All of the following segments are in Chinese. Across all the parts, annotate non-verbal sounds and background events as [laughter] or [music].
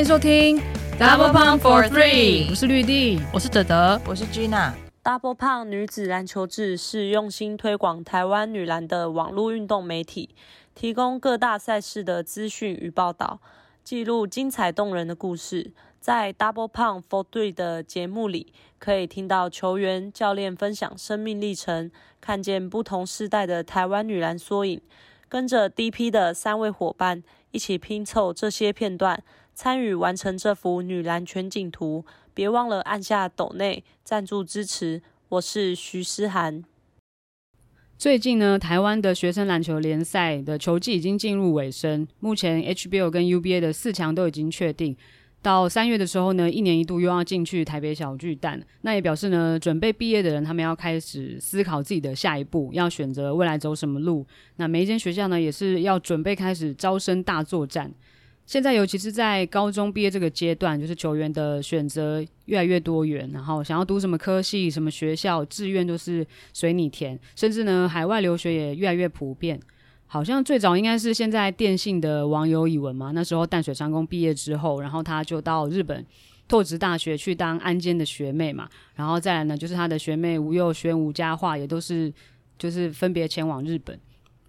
迎收听 Double Pump for Three，我是绿地，我是德德，我是 Gina。Double Pump 女子篮球志是用心推广台湾女篮的网络运动媒体，提供各大赛事的资讯与报道，记录精彩动人的故事。在 Double Pump for Three 的节目里，可以听到球员、教练分享生命历程，看见不同世代的台湾女篮缩影，跟着 DP 的三位伙伴一起拼凑这些片段。参与完成这幅女篮全景图，别忘了按下抖内赞助支持。我是徐诗涵。最近呢，台湾的学生篮球联赛的球季已经进入尾声，目前 HBL 跟 UBA 的四强都已经确定。到三月的时候呢，一年一度又要进去台北小巨蛋，那也表示呢，准备毕业的人他们要开始思考自己的下一步，要选择未来走什么路。那每一间学校呢，也是要准备开始招生大作战。现在，尤其是在高中毕业这个阶段，就是球员的选择越来越多元，然后想要读什么科系、什么学校、志愿都是随你填，甚至呢，海外留学也越来越普遍。好像最早应该是现在电信的网友以文嘛，那时候淡水商工毕业之后，然后他就到日本拓殖大学去当安监的学妹嘛，然后再来呢，就是他的学妹吴又轩、吴佳樺也都是就是分别前往日本。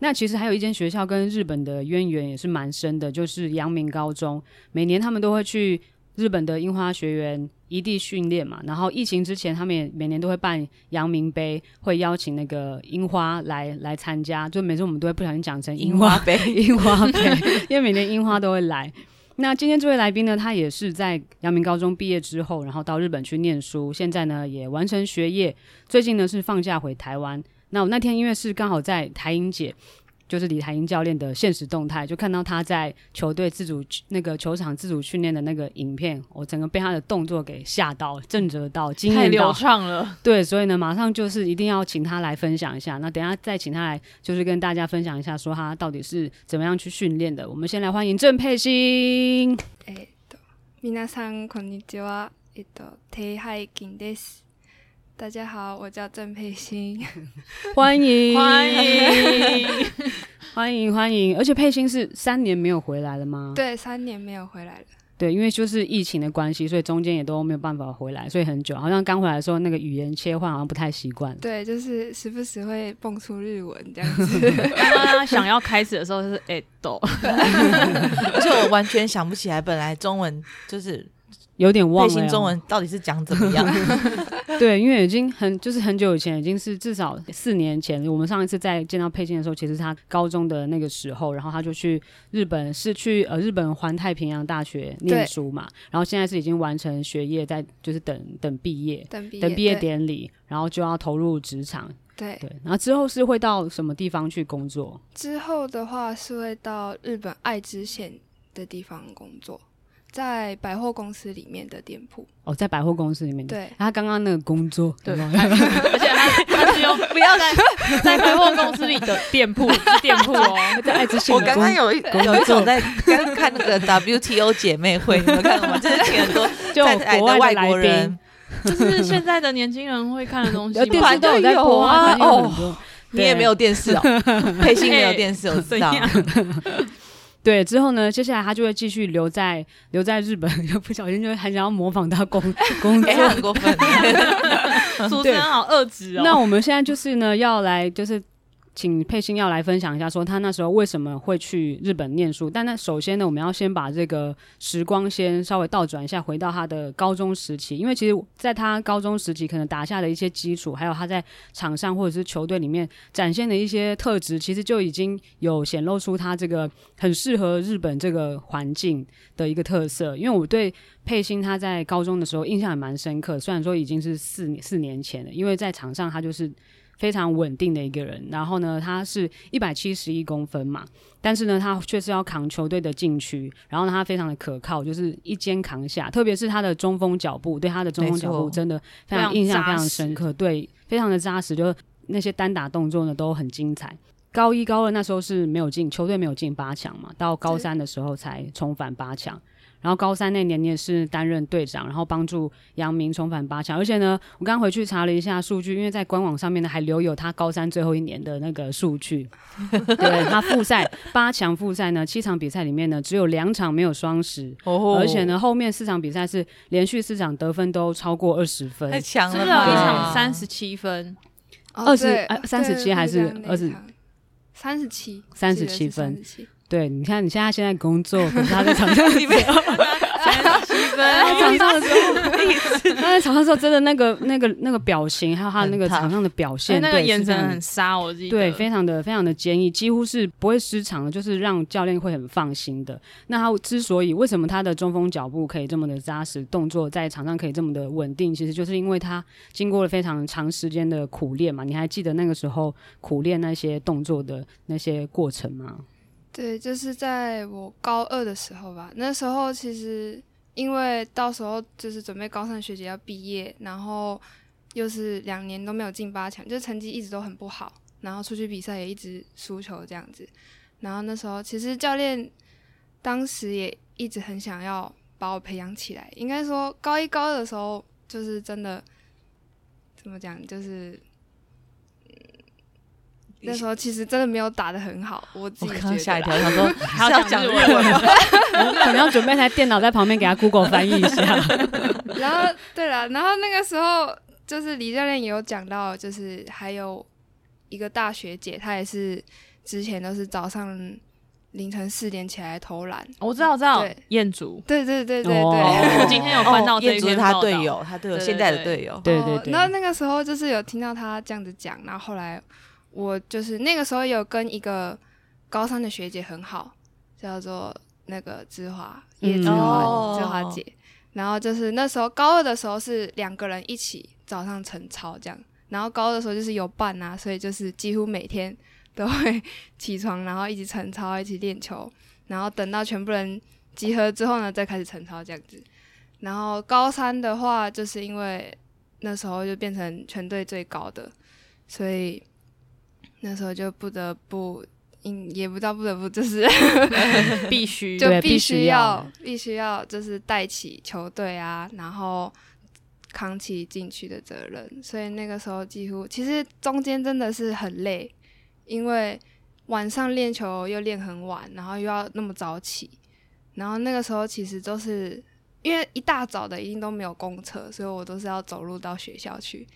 那其实还有一间学校跟日本的渊源也是蛮深的，就是阳明高中。每年他们都会去日本的樱花学园一地训练嘛。然后疫情之前，他们也每年都会办阳明杯，会邀请那个樱花来来参加。就每次我们都会不小心讲成樱花杯，樱花杯，因为每年樱花都会来。那今天这位来宾呢，他也是在阳明高中毕业之后，然后到日本去念书，现在呢也完成学业，最近呢是放假回台湾。那我那天因为是刚好在台英姐，就是李台英教练的限时动态，就看到他在球队自主那个球场自主训练的那个影片，我整个被他的动作给吓到、震慑到、惊艳到，太流畅了。对，所以呢，马上就是一定要请他来分享一下。那等一下再请他来，就是跟大家分享一下，说他到底是怎么样去训练的。我们先来欢迎郑佩欣。えっと、皆さんこんにちは。えっと、テイハイキンです。 大家好，我叫郑佩欣，[laughs] 欢迎欢迎 [laughs] 欢迎欢迎！而且佩欣是三年没有回来了吗？对，三年没有回来了。对，因为就是疫情的关系，所以中间也都没有办法回来，所以很久。好像刚回来的时候，那个语言切换好像不太习惯。对，就是时不时会蹦出日文这样子。刚刚 [laughs] 想要开始的时候就是哎抖，而且我完全想不起来，本来中文就是。有点忘了，佩欣中文到底是讲怎么样？[laughs] 对，因为已经很就是很久以前，已经是至少四年前。我们上一次在见到佩欣的时候，其实他高中的那个时候，然后他就去日本，是去呃日本环太平洋大学念书嘛。然后现在是已经完成学业，在就是等等毕业，等毕业，等毕业典礼，然后就要投入职场。对对，然后之后是会到什么地方去工作？之后的话是会到日本爱知县的地方工作。在百货公司里面的店铺哦，在百货公司里面。对，他刚刚那个工作，对，而且他他是用不要在 [laughs] 在百货公司里的店铺店铺哦，[laughs] 在爱知县。我刚刚有一有一种在刚看那个 WTO 姐妹会，你们看了吗？就是请很多 [laughs] 在国外的外国人，就是现在的年轻人会看的东西，电视都有在播啊。哦，你也没有电视哦，佩欣没有电视，我知道。对，之后呢，接下来他就会继续留在留在日本，[laughs] 又不小心就很想要模仿他工 [laughs] 工作，欸、很过分。主持人好恶质哦。那我们现在就是呢，要来就是请佩欣要来分享一下，说他那时候为什么会去日本念书。但那首先呢，我们要先把这个时光先稍微倒转一下，回到他的高中时期。因为其实在他高中时期可能打下的一些基础，还有他在场上或者是球队里面展现的一些特质，其实就已经有显露出他这个很适合日本这个环境的一个特色。因为我对佩欣他在高中的时候印象还蛮深刻，虽然说已经是四四年前了，因为在场上他就是。非常稳定的一个人，然后呢，他是一百七十一公分嘛，但是呢，他却是要扛球队的禁区，然后呢，他非常的可靠，就是一肩扛下，特别是他的中锋脚步，对他的中锋脚步真的非常印象非常深刻，对，非常的扎实，就那些单打动作呢都很精彩。高一高二那时候是没有进球队没有进八强嘛，到高三的时候才重返八强。然后高三那年你也是担任队长，然后帮助杨明重返八强。而且呢，我刚回去查了一下数据，因为在官网上面呢还留有他高三最后一年的那个数据。[laughs] 对，他复赛八强复赛呢，七场比赛里面呢只有两场没有双十，哦、而且呢后面四场比赛是连续四场得分都超过二十分，太强了。一场三十七分，二十三十七还是二十？三十七，三十七分。对，你看你现在现在工作，可是他在场上里面 [laughs] 三十七分，场上的时候，他在场上的时候真的那个那个那个表情，还有他的那个场上的表现，那个眼神很杀，我记得，对，非常的非常的坚毅，几乎是不会失常的，就是让教练会很放心的。那他之所以为什么他的中锋脚步可以这么的扎实，动作在场上可以这么的稳定，其实就是因为他经过了非常长时间的苦练嘛。你还记得那个时候苦练那些动作的那些过程吗？对，就是在我高二的时候吧。那时候其实因为到时候就是准备高三学姐要毕业，然后又是两年都没有进八强，就成绩一直都很不好，然后出去比赛也一直输球这样子。然后那时候其实教练当时也一直很想要把我培养起来。应该说高一高二的时候，就是真的怎么讲，就是。那时候其实真的没有打的很好，我自己觉得。我刚吓一跳，想说 [laughs] 还要讲日文，可能 [laughs] 要准备台电脑在旁边给他 Google 翻译一下。[laughs] 然后对了，然后那个时候就是李教练也有讲到，就是还有一个大学姐，她也是之前都是早上凌晨四点起来投篮。我知道，我知道，彦祖。对对对对对，我今天有翻到这一。他队友，他队友现在的队友。对对对。然后那个时候就是有听到他这样子讲，然后后来。我就是那个时候有跟一个高三的学姐很好，叫做那个芝华叶芝华芝华姐，然后就是那时候高二的时候是两个人一起早上晨操这样，然后高二的时候就是有伴啊，所以就是几乎每天都会 [laughs] 起床，然后一起晨操，一起练球，然后等到全部人集合之后呢，再开始晨操这样子。然后高三的话，就是因为那时候就变成全队最高的，所以。那时候就不得不，嗯，也不知道不得不，就是 [laughs] 必须，就必须要，必须要，就是带起球队啊，然后扛起进去的责任。所以那个时候几乎，其实中间真的是很累，因为晚上练球又练很晚，然后又要那么早起，然后那个时候其实都是因为一大早的一定都没有公车，所以我都是要走路到学校去。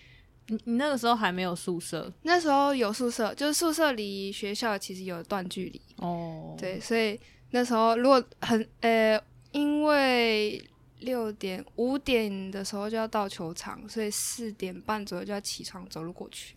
你你那个时候还没有宿舍？那时候有宿舍，就是宿舍离学校其实有一段距离。哦，oh. 对，所以那时候如果很呃，因为六点五点的时候就要到球场，所以四点半左右就要起床走路过去。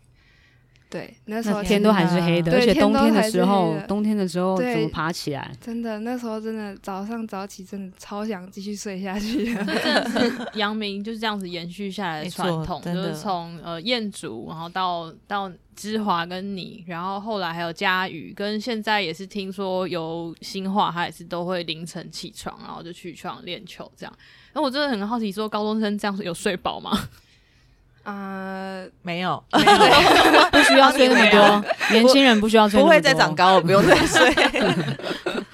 对，那时候天都还是黑的，而且冬天的时候，冬天的时候怎么爬起来？真的，那时候真的早上早起，真的超想继续睡下去。[laughs] 真的是阳明就是这样子延续下来的传统，就是从呃彦祖，然后到到芝华跟你，然后后来还有佳宇，跟现在也是听说有新化，他也是都会凌晨起床，然后就去床练球这样。那我真的很好奇，说高中生这样有睡饱吗？啊，没有，[laughs] 不需要睡那么多。[laughs] 年轻人不需要睡那么多，不会再长高，我不用再睡。[laughs]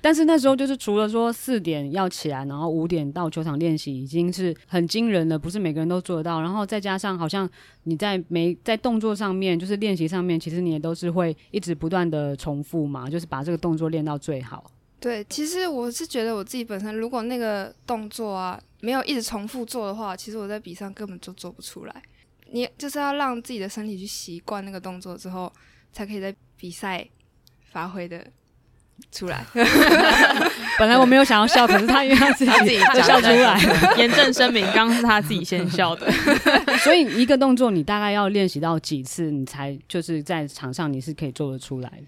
但是那时候就是除了说四点要起来，然后五点到球场练习，已经是很惊人的，不是每个人都做得到。然后再加上好像你在没在动作上面，就是练习上面，其实你也都是会一直不断的重复嘛，就是把这个动作练到最好。对，其实我是觉得我自己本身，如果那个动作啊。没有一直重复做的话，其实我在比赛根本就做不出来。你就是要让自己的身体去习惯那个动作之后，才可以在比赛发挥的出来。[laughs] 本来我没有想要笑，可是他因为他自己笑出来。[laughs] 严正声明，刚刚是他自己先笑的。[laughs] 所以一个动作你大概要练习到几次，你才就是在场上你是可以做得出来的？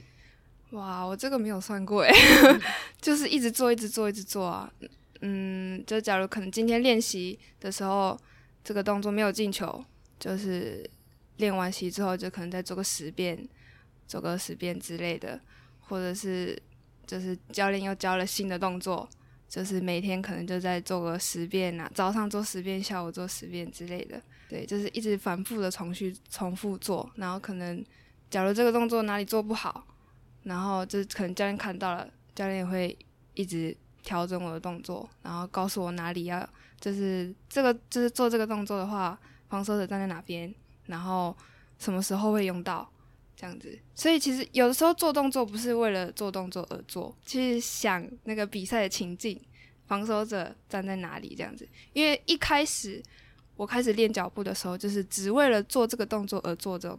哇，我这个没有算过哎，[laughs] 就是一直做，一直做，一直做啊。嗯，就假如可能今天练习的时候，这个动作没有进球，就是练完习之后就可能再做个十遍，做个十遍之类的，或者是就是教练又教了新的动作，就是每天可能就在做个十遍啊，早上做十遍，下午做十遍之类的。对，就是一直反复的重续重复做，然后可能假如这个动作哪里做不好，然后就是可能教练看到了，教练也会一直。调整我的动作，然后告诉我哪里要，就是这个，就是做这个动作的话，防守者站在哪边，然后什么时候会用到，这样子。所以其实有的时候做动作不是为了做动作而做，其实想那个比赛的情境，防守者站在哪里这样子。因为一开始我开始练脚步的时候，就是只为了做这个动作而做这种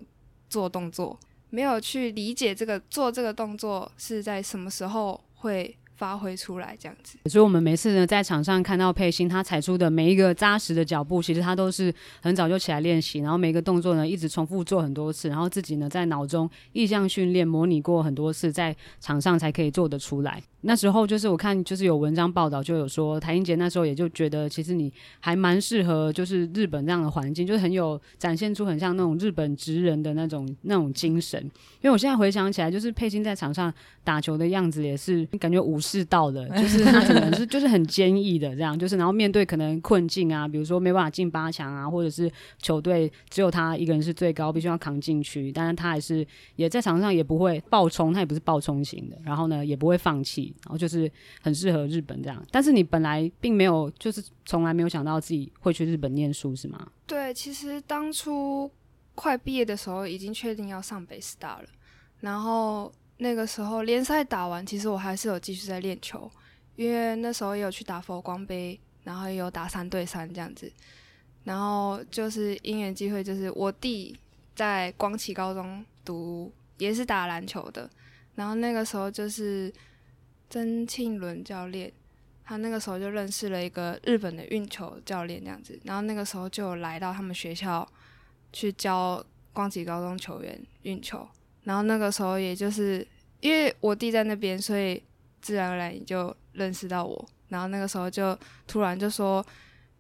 做动作，没有去理解这个做这个动作是在什么时候会。发挥出来这样子，所以我们每次呢在场上看到佩欣他踩出的每一个扎实的脚步，其实他都是很早就起来练习，然后每一个动作呢一直重复做很多次，然后自己呢在脑中意象训练模拟过很多次，在场上才可以做得出来。那时候就是我看就是有文章报道就有说，台英杰那时候也就觉得其实你还蛮适合就是日本这样的环境，就是很有展现出很像那种日本职人的那种那种精神。因为我现在回想起来，就是佩欣在场上打球的样子也是感觉武士道的，就是他可能是 [laughs] 就是很坚毅的这样，就是然后面对可能困境啊，比如说没办法进八强啊，或者是球队只有他一个人是最高，必须要扛进去，但是他还是也在场上也不会爆冲，他也不是爆冲型的，然后呢也不会放弃。然后就是很适合日本这样，但是你本来并没有，就是从来没有想到自己会去日本念书，是吗？对，其实当初快毕业的时候，已经确定要上北师大了。然后那个时候联赛打完，其实我还是有继续在练球，因为那时候也有去打佛光杯，然后也有打三对三这样子。然后就是因缘机会，就是我弟在光启高中读，也是打篮球的。然后那个时候就是。曾庆伦教练，他那个时候就认识了一个日本的运球教练，这样子，然后那个时候就来到他们学校去教光启高中球员运球，然后那个时候也就是因为我弟在那边，所以自然而然也就认识到我，然后那个时候就突然就说，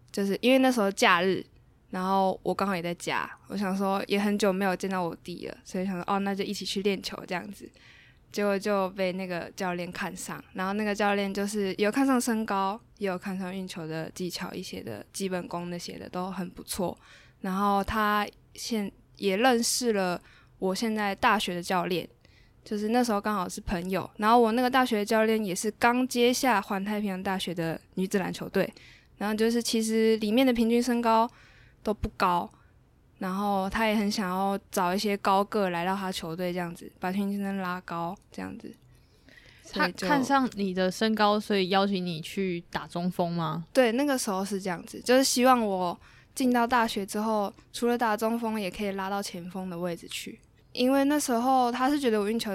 就是因为那时候假日，然后我刚好也在家，我想说也很久没有见到我弟了，所以想说哦，那就一起去练球这样子。结果就被那个教练看上，然后那个教练就是有看上身高，也有看上运球的技巧，一些的基本功那些的都很不错。然后他现也认识了我现在大学的教练，就是那时候刚好是朋友。然后我那个大学的教练也是刚接下环太平洋大学的女子篮球队，然后就是其实里面的平均身高都不高。然后他也很想要找一些高个来到他球队，这样子把平均身拉高，这样子。他看上你的身高，所以邀请你去打中锋吗？对，那个时候是这样子，就是希望我进到大学之后，除了打中锋，也可以拉到前锋的位置去。因为那时候他是觉得我运球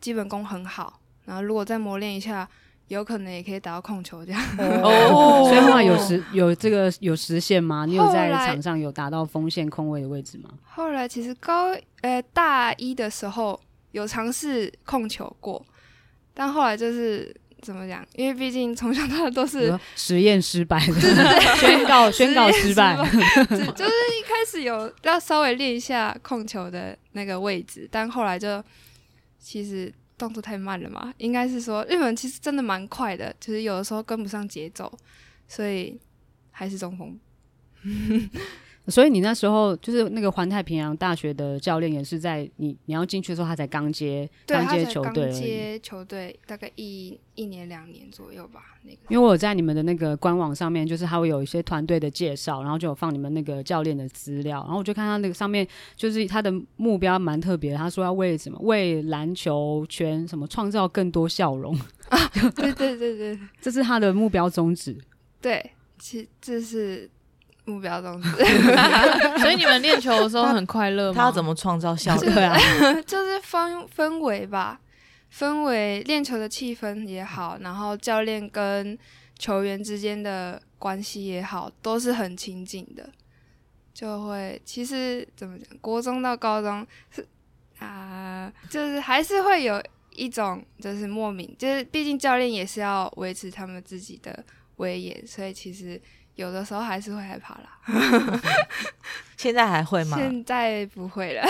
基本功很好，然后如果再磨练一下。有可能也可以打到控球这样哦，[laughs] 所以后来有实有这个有实现吗？你有在场上有达到锋线控位的位置吗？后来其实高呃大一的时候有尝试控球过，但后来就是怎么讲？因为毕竟从小到大都是实验失败的，对对对，[laughs] 宣告 [laughs] 宣告失败，[laughs] 就是一开始有要稍微练一下控球的那个位置，但后来就其实。动作太慢了嘛？应该是说日本其实真的蛮快的，就是有的时候跟不上节奏，所以还是中锋。所以你那时候就是那个环太平洋大学的教练，也是在你你要进去的时候，他才刚接刚接球队，刚接球队大概一一年两年左右吧。那个，因为我有在你们的那个官网上面，就是他会有一些团队的介绍，然后就有放你们那个教练的资料，然后我就看他那个上面，就是他的目标蛮特别，他说要为什么为篮球圈什么创造更多笑容啊？对对对对，[laughs] 这是他的目标宗旨。对，其这是。目标中止。[laughs] 所以你们练球的时候很快乐吗？他要怎么创造效果啊？就是 [laughs] 氛氛围吧，氛围练球的气氛也好，然后教练跟球员之间的关系也好，都是很亲近的。就会其实怎么讲，国中到高中是啊、呃，就是还是会有一种就是莫名，就是毕竟教练也是要维持他们自己的威严，所以其实有的时候还是会害怕啦。[laughs] 现在还会吗？现在不会了。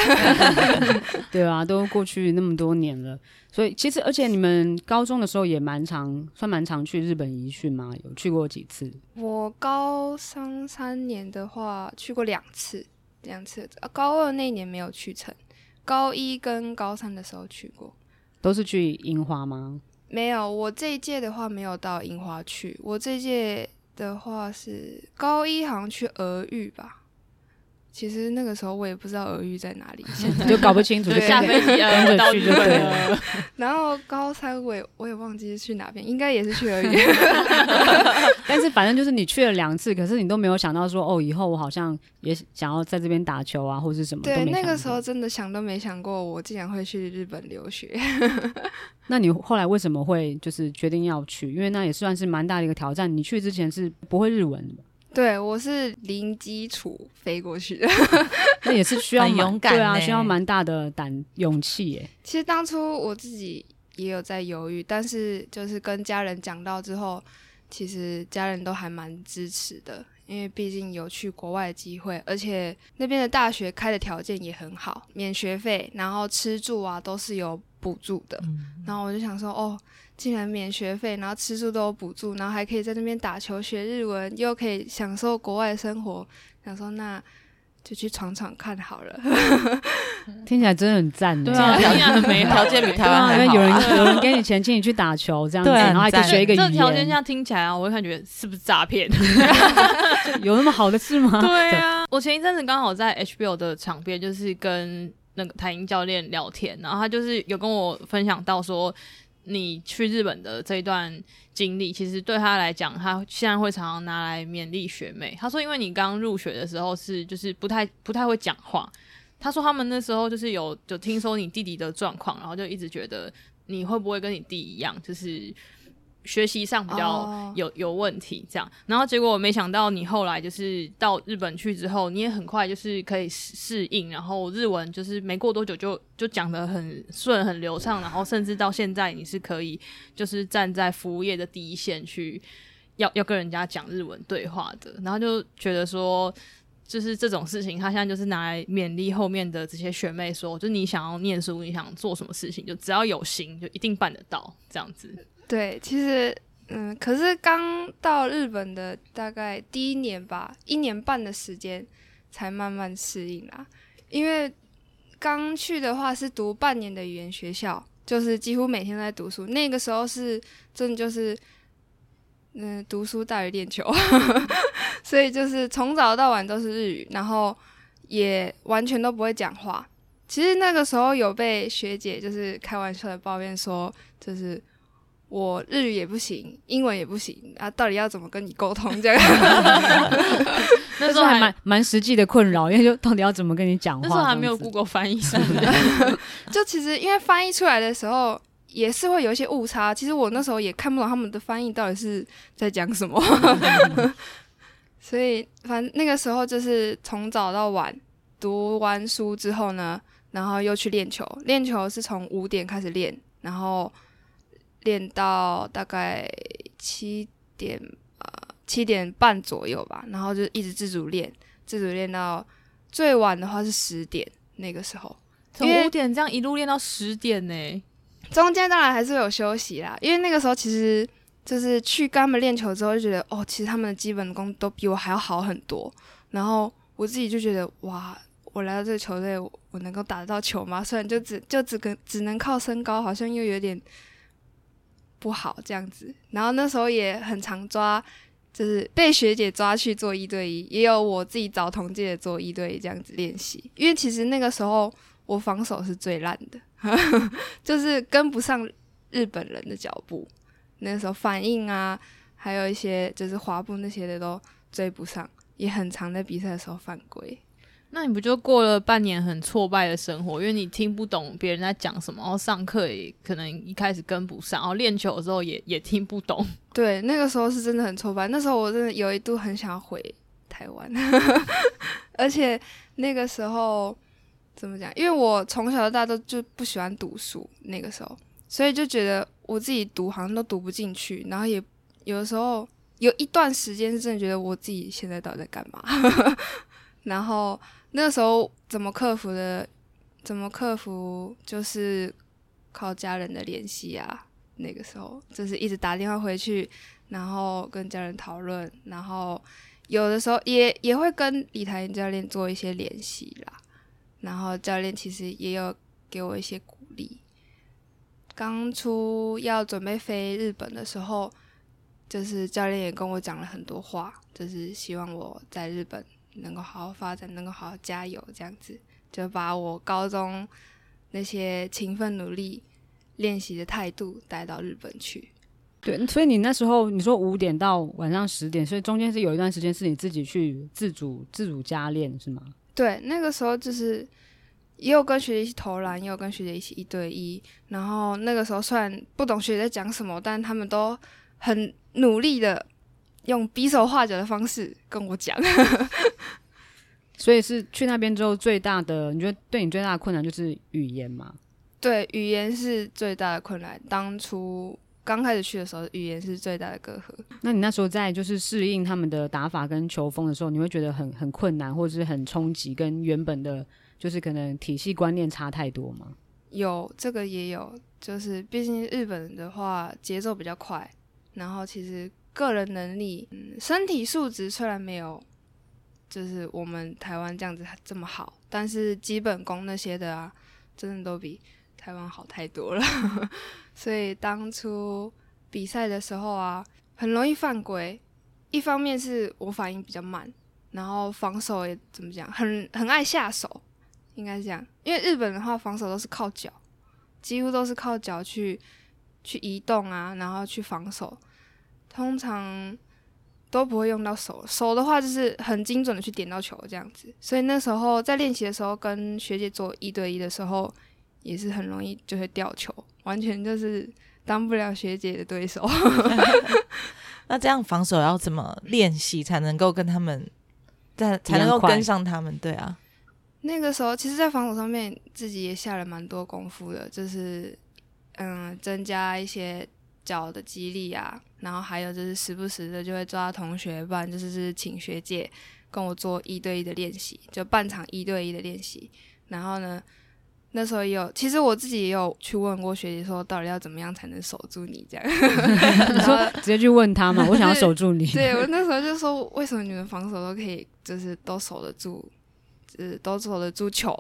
[laughs] 对啊，都过去那么多年了，所以其实而且你们高中的时候也蛮常，算蛮常去日本移训吗？有去过几次？我高三三年的话去过两次，两次。高二那年没有去成，高一跟高三的时候去过。都是去樱花吗？没有，我这一届的话没有到樱花去。我这一届的话是高一，好像去俄语吧。其实那个时候我也不知道俄语在哪里，现在就搞不清楚，就下飞机跟着去就对了。然后高三我也我也忘记是去哪边，应该也是去俄语。[laughs] 但是反正就是你去了两次，可是你都没有想到说哦，以后我好像也想要在这边打球啊，或是什么。对，那个时候真的想都没想过，我竟然会去日本留学。[laughs] 那你后来为什么会就是决定要去？因为那也算是蛮大的一个挑战。你去之前是不会日文的。对，我是零基础飞过去的，那也是需要勇敢，对啊，需要蛮大的胆勇气耶。其实当初我自己也有在犹豫，但是就是跟家人讲到之后，其实家人都还蛮支持的，因为毕竟有去国外的机会，而且那边的大学开的条件也很好，免学费，然后吃住啊都是有补助的。嗯、然后我就想说，哦。竟然免学费，然后吃住都有补助，然后还可以在那边打球学日文，又可以享受国外生活。想说那就去闯闯看好了。[laughs] 听起来真的很赞，对啊，条件很美好，条件比台湾还好。因为有人有人给你钱，请你去打球这样子，然后还可以学一个语言。这条件这样听起来啊，我会感觉是不是诈骗？[laughs] 有那么好的事吗？[laughs] 对啊，我前一阵子刚好在 HBO 的场边，就是跟那个台英教练聊天，然后他就是有跟我分享到说。你去日本的这一段经历，其实对他来讲，他现在会常常拿来勉励学妹。他说，因为你刚入学的时候是就是不太不太会讲话。他说他们那时候就是有就听说你弟弟的状况，然后就一直觉得你会不会跟你弟一样，就是。学习上比较有有问题，这样，然后结果我没想到你后来就是到日本去之后，你也很快就是可以适应，然后日文就是没过多久就就讲的很顺很流畅，然后甚至到现在你是可以就是站在服务业的第一线去要要跟人家讲日文对话的，然后就觉得说就是这种事情，他现在就是拿来勉励后面的这些学妹说，就你想要念书，你想做什么事情，就只要有心，就一定办得到这样子。对，其实，嗯，可是刚到日本的大概第一年吧，一年半的时间才慢慢适应啦。因为刚去的话是读半年的语言学校，就是几乎每天在读书。那个时候是真的就是，嗯，读书大于练球，[laughs] 所以就是从早到晚都是日语，然后也完全都不会讲话。其实那个时候有被学姐就是开玩笑的抱怨说，就是。我日语也不行，英文也不行啊，到底要怎么跟你沟通？这样，[laughs] [laughs] 那时候还蛮蛮实际的困扰，因为就到底要怎么跟你讲话？那时候还没有 Google 翻译，什么的？就其实因为翻译出来的时候也是会有一些误差，其实我那时候也看不懂他们的翻译到底是在讲什么，[laughs] 所以反正那个时候就是从早到晚读完书之后呢，然后又去练球，练球是从五点开始练，然后。练到大概七点呃七点半左右吧，然后就一直自主练，自主练到最晚的话是十点那个时候，从五点这样一路练到十点呢，中间当然还是有休息啦，因为那个时候其实就是去跟他们练球之后就觉得哦，其实他们的基本功都比我还要好很多，然后我自己就觉得哇，我来到这个球队，我能够打得到球吗？虽然就只就 [laughs] 只跟只能靠身高，好像又有点。不好这样子，然后那时候也很常抓，就是被学姐抓去做一对一，也有我自己找同届的做一对一这样子练习。因为其实那个时候我防守是最烂的，[laughs] 就是跟不上日本人的脚步。那时候反应啊，还有一些就是滑步那些的都追不上，也很常在比赛的时候犯规。那你不就过了半年很挫败的生活？因为你听不懂别人在讲什么，然后上课也可能一开始跟不上，然后练球的时候也也听不懂。[laughs] 对，那个时候是真的很挫败。那时候我真的有一度很想要回台湾，[laughs] 而且那个时候怎么讲？因为我从小到大都就不喜欢读书，那个时候，所以就觉得我自己读好像都读不进去，然后也有的时候有一段时间是真的觉得我自己现在到底在干嘛，[laughs] 然后。那个时候怎么克服的？怎么克服？就是靠家人的联系啊。那个时候就是一直打电话回去，然后跟家人讨论，然后有的时候也也会跟李台英教练做一些联系啦。然后教练其实也有给我一些鼓励。刚出要准备飞日本的时候，就是教练也跟我讲了很多话，就是希望我在日本。能够好好发展，能够好好加油，这样子就把我高中那些勤奋努力练习的态度带到日本去。对，所以你那时候你说五点到晚上十点，所以中间是有一段时间是你自己去自主自主加练是吗？对，那个时候就是也有跟学姐一起投篮，也有跟学姐一起一对一。然后那个时候虽然不懂学姐在讲什么，但他们都很努力的。用比手画脚的方式跟我讲，[laughs] 所以是去那边之后最大的，你觉得对你最大的困难就是语言吗？对，语言是最大的困难。当初刚开始去的时候，语言是最大的隔阂。那你那时候在就是适应他们的打法跟球风的时候，你会觉得很很困难，或者是很冲击，跟原本的，就是可能体系观念差太多吗？有这个也有，就是毕竟日本的话节奏比较快，然后其实。个人能力，嗯，身体素质虽然没有，就是我们台湾这样子这么好，但是基本功那些的啊，真的都比台湾好太多了。[laughs] 所以当初比赛的时候啊，很容易犯规。一方面是我反应比较慢，然后防守也怎么讲，很很爱下手，应该是这样。因为日本的话，防守都是靠脚，几乎都是靠脚去去移动啊，然后去防守。通常都不会用到手，手的话就是很精准的去点到球这样子。所以那时候在练习的时候，跟学姐做一对一的时候，也是很容易就会掉球，完全就是当不了学姐的对手。[laughs] 那这样防守要怎么练习才能够跟他们，在才能够跟上他们？对啊，那个时候其实，在防守上面自己也下了蛮多功夫的，就是嗯，增加一些。脚的肌力啊，然后还有就是时不时的就会抓同学，不然就是是请学姐跟我做一对一的练习，就半场一对一的练习。然后呢，那时候也有，其实我自己也有去问过学姐，说到底要怎么样才能守住你这样。[laughs] 你说直接去问他嘛，我想要守住你。对，我那时候就说，为什么你们防守都可以，就是都守得住，就是都守得住球。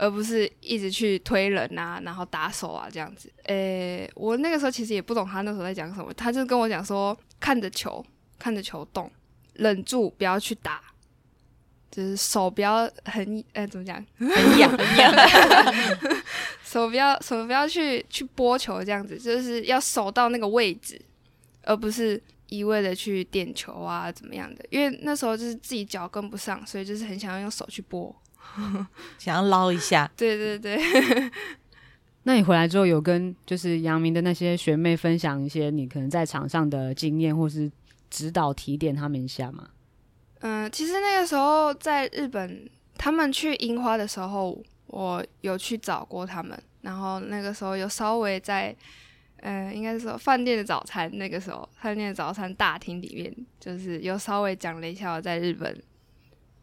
而不是一直去推人啊，然后打手啊这样子。诶、欸，我那个时候其实也不懂他那时候在讲什么，他就跟我讲说，看着球，看着球动，忍住不要去打，就是手不要很诶、欸，怎么讲？很痒，很痒。[laughs] 手不要手不要去去拨球这样子，就是要守到那个位置，而不是一味的去点球啊怎么样的。因为那时候就是自己脚跟不上，所以就是很想要用手去拨。[laughs] 想要捞一下，对对对。[laughs] 那你回来之后有跟就是杨明的那些学妹分享一些你可能在场上的经验，或是指导提点他们一下吗？嗯、其实那个时候在日本，他们去樱花的时候，我有去找过他们，然后那个时候有稍微在，嗯、应该是说饭店的早餐，那个时候饭店的早餐大厅里面，就是有稍微讲了一下我在日本。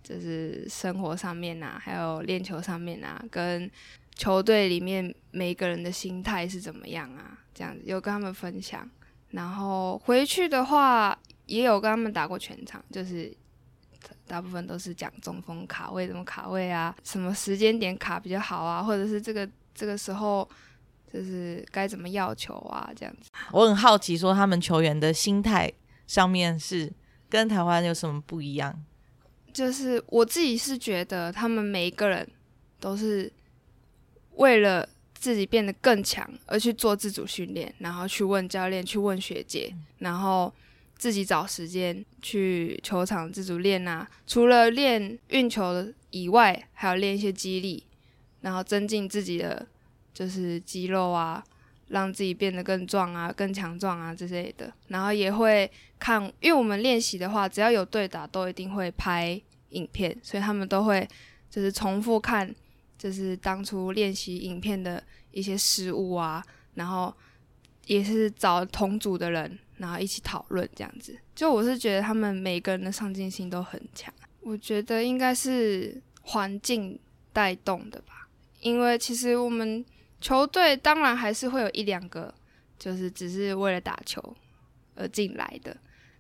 就是生活上面啊，还有练球上面啊，跟球队里面每个人的心态是怎么样啊？这样子有跟他们分享，然后回去的话也有跟他们打过全场，就是大部分都是讲中锋卡位怎么卡位啊，什么时间点卡比较好啊，或者是这个这个时候就是该怎么要球啊？这样子。我很好奇，说他们球员的心态上面是跟台湾有什么不一样？就是我自己是觉得，他们每一个人都是为了自己变得更强而去做自主训练，然后去问教练，去问学姐，然后自己找时间去球场自主练啊。除了练运球以外，还有练一些肌力，然后增进自己的就是肌肉啊，让自己变得更壮啊、更强壮啊之类的。然后也会看，因为我们练习的话，只要有对打，都一定会拍影片，所以他们都会就是重复看，就是当初练习影片的一些失误啊，然后也是找同组的人。然后一起讨论这样子，就我是觉得他们每个人的上进心都很强。我觉得应该是环境带动的吧，因为其实我们球队当然还是会有一两个，就是只是为了打球而进来的，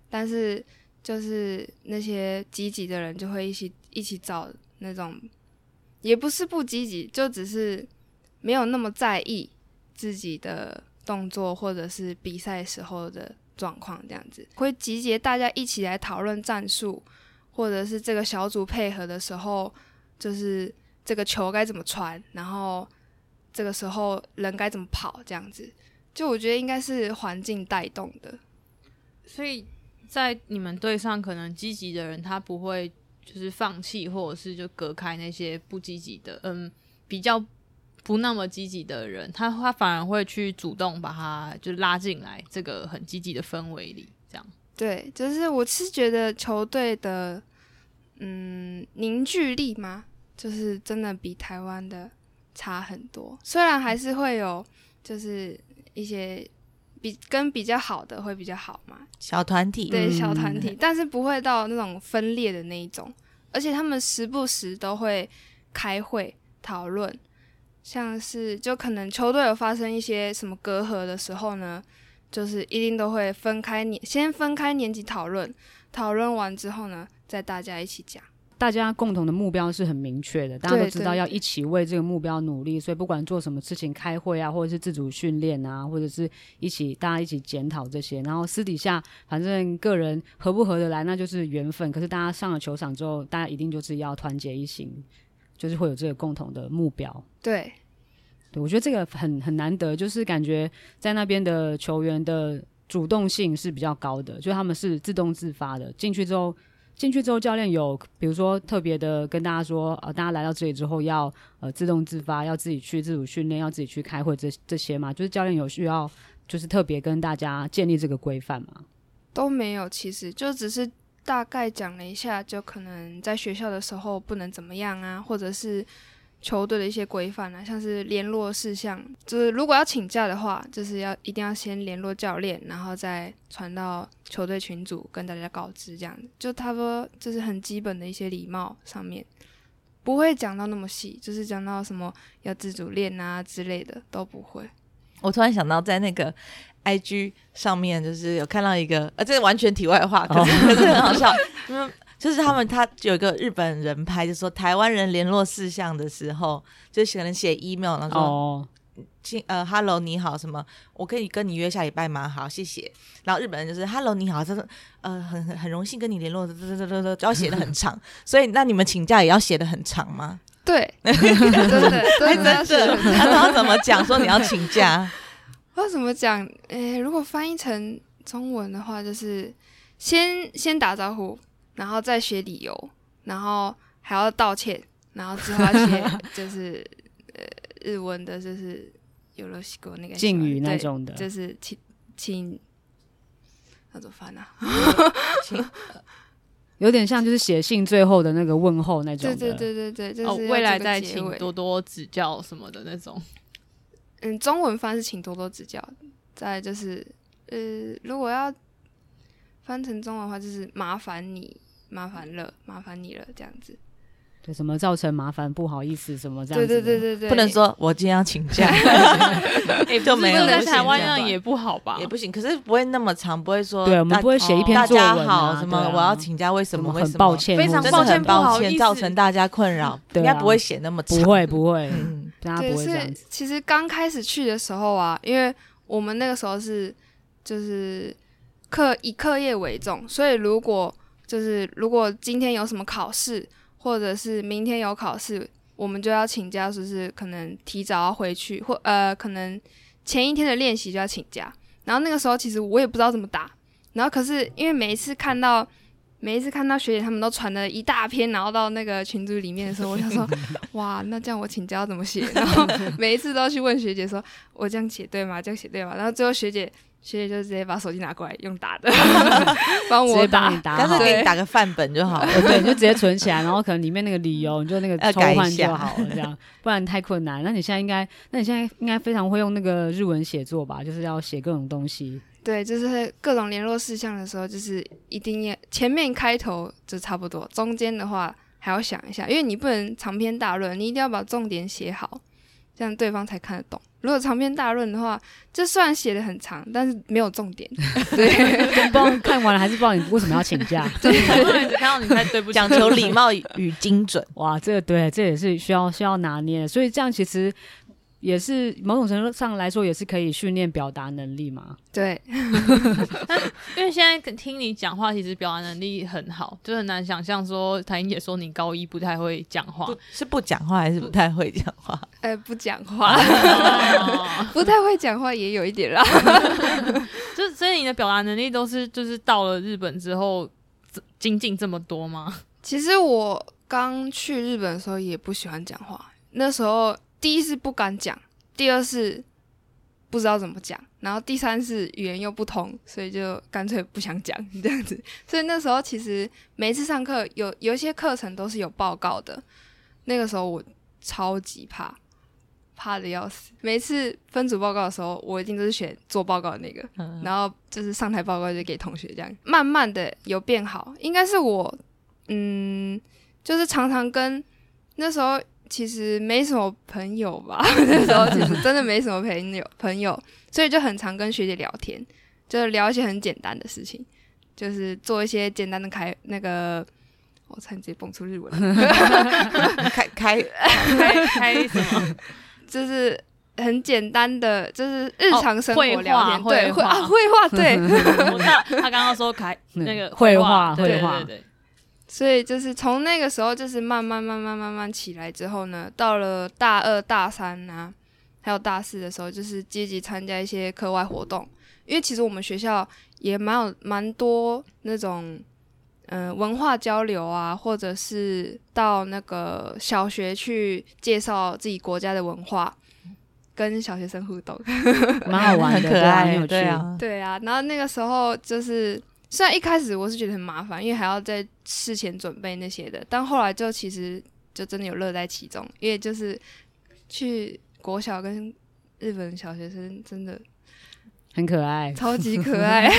但是就是那些积极的人就会一起一起找那种，也不是不积极，就只是没有那么在意自己的动作或者是比赛时候的。状况这样子会集结大家一起来讨论战术，或者是这个小组配合的时候，就是这个球该怎么传，然后这个时候人该怎么跑，这样子。就我觉得应该是环境带动的，所以在你们队上，可能积极的人他不会就是放弃，或者是就隔开那些不积极的，嗯，比较。不那么积极的人，他他反而会去主动把他就拉进来这个很积极的氛围里，这样。对，就是我是觉得球队的嗯凝聚力嘛，就是真的比台湾的差很多。虽然还是会有就是一些比跟比较好的会比较好嘛，小团体对小团体，嗯，但是不会到那种分裂的那一种。而且他们时不时都会开会讨论。像是就可能球队有发生一些什么隔阂的时候呢，就是一定都会分开年，先分开年级讨论，讨论完之后呢，再大家一起讲。大家共同的目标是很明确的，大家都知道要一起为这个目标努力，所以不管做什么事情，开会啊，或者是自主训练啊，或者是一起大家一起检讨这些，然后私底下反正个人合不合得来那就是缘分，可是大家上了球场之后，大家一定就是要团结一心。就是会有这个共同的目标，对，对，我觉得这个很很难得，就是感觉在那边的球员的主动性是比较高的，就他们是自动自发的，进去之后，进去之后教练有比如说特别的跟大家说，呃，大家来到这里之后要呃自动自发，要自己去自主训练，要自己去开会这这些嘛，就是教练有需要就是特别跟大家建立这个规范嘛？都没有，其实就只是。大概讲了一下，就可能在学校的时候不能怎么样啊，或者是球队的一些规范啊，像是联络事项，就是如果要请假的话，就是要一定要先联络教练，然后再传到球队群组跟大家告知，这样就他说就是很基本的一些礼貌上面，不会讲到那么细，就是讲到什么要自主练啊之类的都不会。我突然想到在那个。I G 上面就是有看到一个，呃，这是完全题外话，可是、oh. [laughs] 可是很好笑，[laughs] 嗯，就是他们他有一个日本人拍，就说台湾人联络事项的时候，就可能写 email，然后说，亲、oh. 呃，Hello 你好，什么，我可以跟你约下礼拜吗？好，谢谢。然后日本人就是 Hello 你好，他说，呃，很很很荣幸跟你联络，嘚嘚嘚嘚，就要写的很长，所以那你们请假也要写的很长吗？对，真的，真的，然后怎么讲说你要请假？要怎么讲？诶、欸，如果翻译成中文的话，就是先先打招呼，然后再写理由，然后还要道歉，然后之后写就是 [laughs] 呃日文的，就是有了西国那个敬语那种的，就是请请那怎么翻啊？[laughs] 请有点像就是写信最后的那个问候那种，对对对对对，就是哦，未来再请多多指教什么的那种。嗯，中文翻是请多多指教。再就是，呃，如果要翻成中文的话，就是麻烦你，麻烦了，麻烦你了，这样子。对，什么造成麻烦，不好意思，什么这样子。对对对对对，不能说我今天要请假，[laughs] [laughs] 就没有在台湾那样也不好吧？也不行。可是不会那么长，不会说。对，我们不会写一篇作文、啊、大家好，什么我要请假，为什么？很抱歉，非常抱歉，抱歉，造成大家困扰。应该不会写那么长。不会，不会。嗯就是其实刚开始去的时候啊，因为我们那个时候是就是课以课业为重，所以如果就是如果今天有什么考试，或者是明天有考试，我们就要请假，就是可能提早要回去，或呃可能前一天的练习就要请假。然后那个时候其实我也不知道怎么打，然后可是因为每一次看到。每一次看到学姐他们都传了一大篇，然后到那个群组里面的时候，我想说，[laughs] 哇，那这样我请教怎么写？[laughs] 然后每一次都要去问学姐说，我这样写对吗？这样写对吗？然后最后学姐学姐就直接把手机拿过来用打的，[laughs] 帮我打，干脆给你打个范本就好了，对，你就直接存起来，然后可能里面那个理由你就那个抽换就好了，这样不然太困难。那你现在应该，那你现在应该非常会用那个日文写作吧？就是要写各种东西。对，就是各种联络事项的时候，就是一定要前面开头就差不多，中间的话还要想一下，因为你不能长篇大论，你一定要把重点写好，这样对方才看得懂。如果长篇大论的话，这虽然写的很长，但是没有重点，[laughs] 对，[laughs] 不知道看完了还是不知道你为什么要请假，[laughs] 对，只看到你才对不起，讲求礼貌与精准，哇，这个对，这也是需要需要拿捏的，所以这样其实。也是某种程度上来说，也是可以训练表达能力嘛。对，[laughs] 因为现在听你讲话，其实表达能力很好，就很难想象说谭英姐说你高一不太会讲话，是不讲话还是不太会讲话？哎、[laughs] 呃，不讲话，[laughs] 不太会讲话也有一点啦。就所以你的表达能力都是就是到了日本之后精进这么多吗？其实我刚去日本的时候也不喜欢讲话，那时候。第一是不敢讲，第二是不知道怎么讲，然后第三是语言又不通，所以就干脆不想讲这样子。所以那时候其实每一次上课有有一些课程都是有报告的，那个时候我超级怕，怕的要死。每次分组报告的时候，我一定都是选做报告的那个，然后就是上台报告就给同学这样。慢慢的有变好，应该是我嗯，就是常常跟那时候。其实没什么朋友吧，[laughs] 那时候其实真的没什么朋友，朋友，所以就很常跟学姐聊天，就是聊一些很简单的事情，就是做一些简单的开那个，我差点直接蹦出日文，[laughs] 开开开开什么？就是很简单的，就是日常生活聊天，哦、对，绘啊，绘画，对，他刚刚说开那个 [laughs] 绘画，绘画，对对对。所以就是从那个时候，就是慢慢慢慢慢慢起来之后呢，到了大二、大三啊，还有大四的时候，就是积极参加一些课外活动。因为其实我们学校也蛮有蛮多那种嗯、呃、文化交流啊，或者是到那个小学去介绍自己国家的文化，跟小学生互动，[laughs] 蛮好玩的，很可爱，很有趣。对啊，对啊。然后那个时候就是。虽然一开始我是觉得很麻烦，因为还要在事前准备那些的，但后来就其实就真的有乐在其中，因为就是去国小跟日本小学生真的很可爱，超级可爱，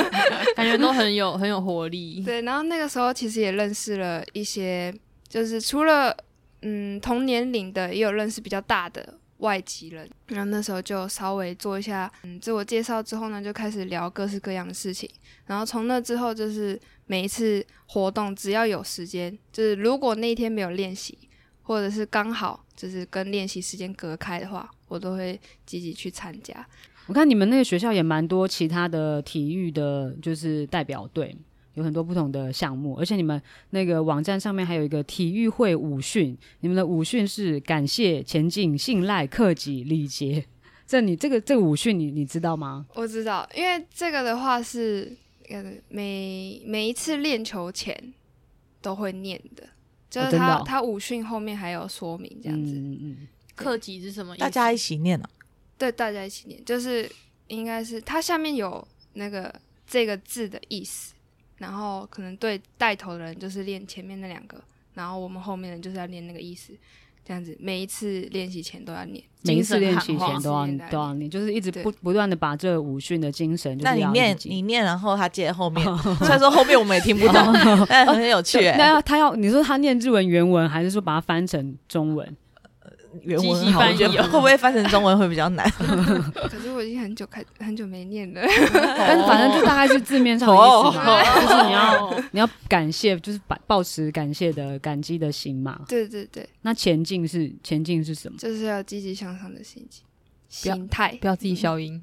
[laughs] 感觉都很有很有活力。对，然后那个时候其实也认识了一些，就是除了嗯同年龄的，也有认识比较大的。外籍人，然后那时候就稍微做一下嗯自我介绍之后呢，就开始聊各式各样的事情。然后从那之后，就是每一次活动只要有时间，就是如果那一天没有练习，或者是刚好就是跟练习时间隔开的话，我都会积极去参加。我看你们那个学校也蛮多其他的体育的，就是代表队。有很多不同的项目，而且你们那个网站上面还有一个体育会武训，你们的武训是感谢、前进、信赖、克己、礼节。这你这个这个武训你你知道吗？我知道，因为这个的话是呃每每一次练球前都会念的，就是他、哦哦、他武训后面还有说明这样子。嗯嗯，克己是什么意思？大家一起念啊？对，大家一起念，就是应该是它下面有那个这个字的意思。然后可能对带头的人就是练前面那两个，然后我们后面的人就是要练那个意思，这样子每一次练习前都要练，每一次练习前都要都要练，就是一直不不断的把这个武训的精神。那你念你念，然后他接后面，[laughs] 虽然说后面我们也听不懂，[laughs] 但很有趣。那要他要你说他念日文原文，还是说把它翻成中文？原文好，我觉得会不会翻成中文会比较难？[laughs] 可是我已经很久开很久没念了，[laughs] 但是反正就大概是字面上的意思嘛，就是你要 [laughs] 你要感谢，就是抱保持感谢的感激的心嘛。对对对。那前进是前进是什么？就是要积极向上的心情心态，不要自己消音。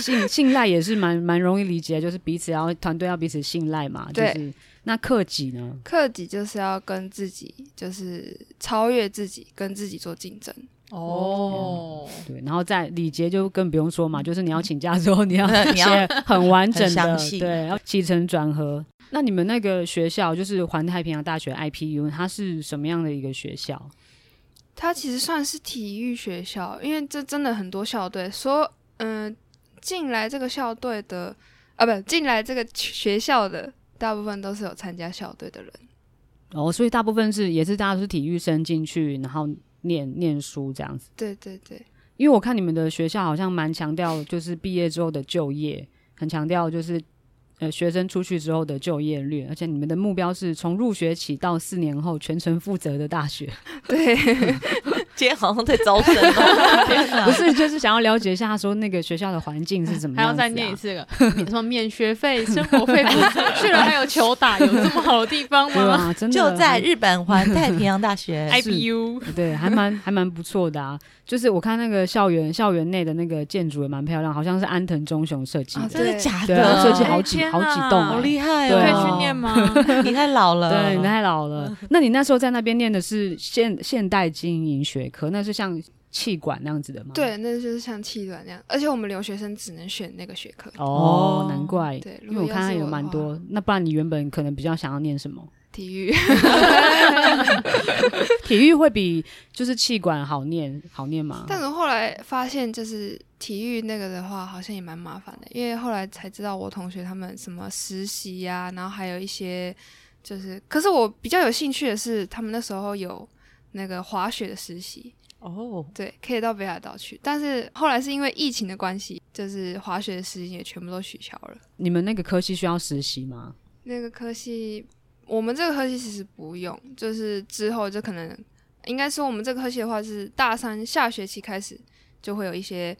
信信赖也是蛮蛮容易理解，就是彼此要团队要彼此信赖嘛，就是。那克己呢？克己就是要跟自己，就是超越自己，跟自己做竞争。哦，对，然后在礼节就更不用说嘛，就是你要请假之后，[laughs] 你要写很完整的，对，要起承转合。那你们那个学校就是环太平洋大学 IPU，它是什么样的一个学校？它其实算是体育学校，因为这真的很多校队，说嗯，进来这个校队的啊，不，进来这个学校的大部分都是有参加校队的人。哦，所以大部分是也是大家都是体育生进去，然后。念念书这样子，对对对，因为我看你们的学校好像蛮强调，就是毕业之后的就业，很强调就是。呃，学生出去之后的就业率，而且你们的目标是从入学起到四年后全程负责的大学。[laughs] 对，[laughs] 今天好像在招生哦。不是，就是想要了解一下，他说那个学校的环境是怎么样，啊？还要再念一次个，什么免学费、生活费去了还有球打，有这么好的地方吗？对啊，真的就在日本环太平洋大学 [laughs] IPU，对，还蛮还蛮不错的啊。就是我看那个校园校园内的那个建筑也蛮漂亮，好像是安藤忠雄设计的，真的假的？设计好几。好几栋，好厉害哦！可以去念吗？[laughs] 你太老了，对，你太老了。那你那时候在那边念的是现现代经营学科，那是像气管那样子的吗？对，那就是像气管那样。而且我们留学生只能选那个学科。哦，难怪。对，因为我看他有蛮多。那不然你原本可能比较想要念什么？体育。[laughs] 体育会比就是气管好念好念吗？但是后来发现就是。体育那个的话，好像也蛮麻烦的，因为后来才知道我同学他们什么实习呀、啊，然后还有一些就是，可是我比较有兴趣的是，他们那时候有那个滑雪的实习哦，对，可以到北海道去，但是后来是因为疫情的关系，就是滑雪的实习也全部都取消了。你们那个科系需要实习吗？那个科系，我们这个科系其实不用，就是之后就可能应该说我们这个科系的话，是大三下学期开始就会有一些。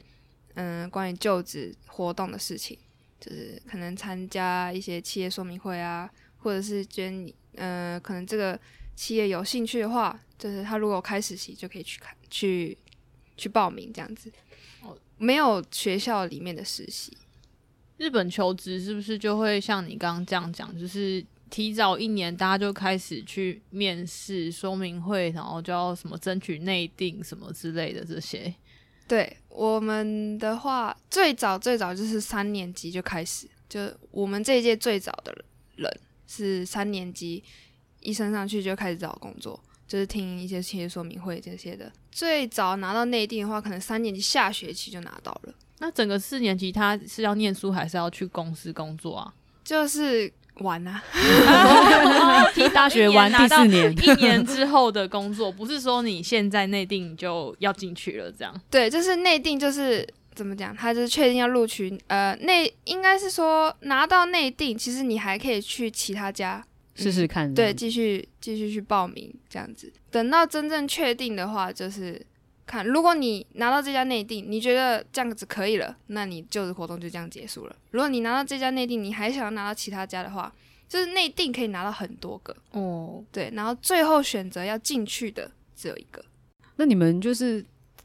嗯，关于就职活动的事情，就是可能参加一些企业说明会啊，或者是捐，嗯，可能这个企业有兴趣的话，就是他如果开实习就可以去看，去去报名这样子。哦，没有学校里面的实习。日本求职是不是就会像你刚刚这样讲，就是提早一年大家就开始去面试说明会，然后就要什么争取内定什么之类的这些？对我们的话，最早最早就是三年级就开始，就我们这一届最早的人是三年级一升上去就开始找工作，就是听一些企业说明会这些的。最早拿到内定的话，可能三年级下学期就拿到了。那整个四年级他是要念书还是要去公司工作啊？就是。玩啊！[laughs] 替大学玩第四年，一年之后的工作，不是说你现在内定就要进去了，这样。[laughs] 对，就是内定，就是怎么讲，他就是确定要录取。呃，内应该是说拿到内定，其实你还可以去其他家试试看。对，继续继续去报名这样子。等到真正确定的话，就是。看，如果你拿到这家内定，你觉得这样子可以了，那你就职活动就这样结束了。如果你拿到这家内定，你还想要拿到其他家的话，就是内定可以拿到很多个哦。对，然后最后选择要进去的只有一个。那你们就是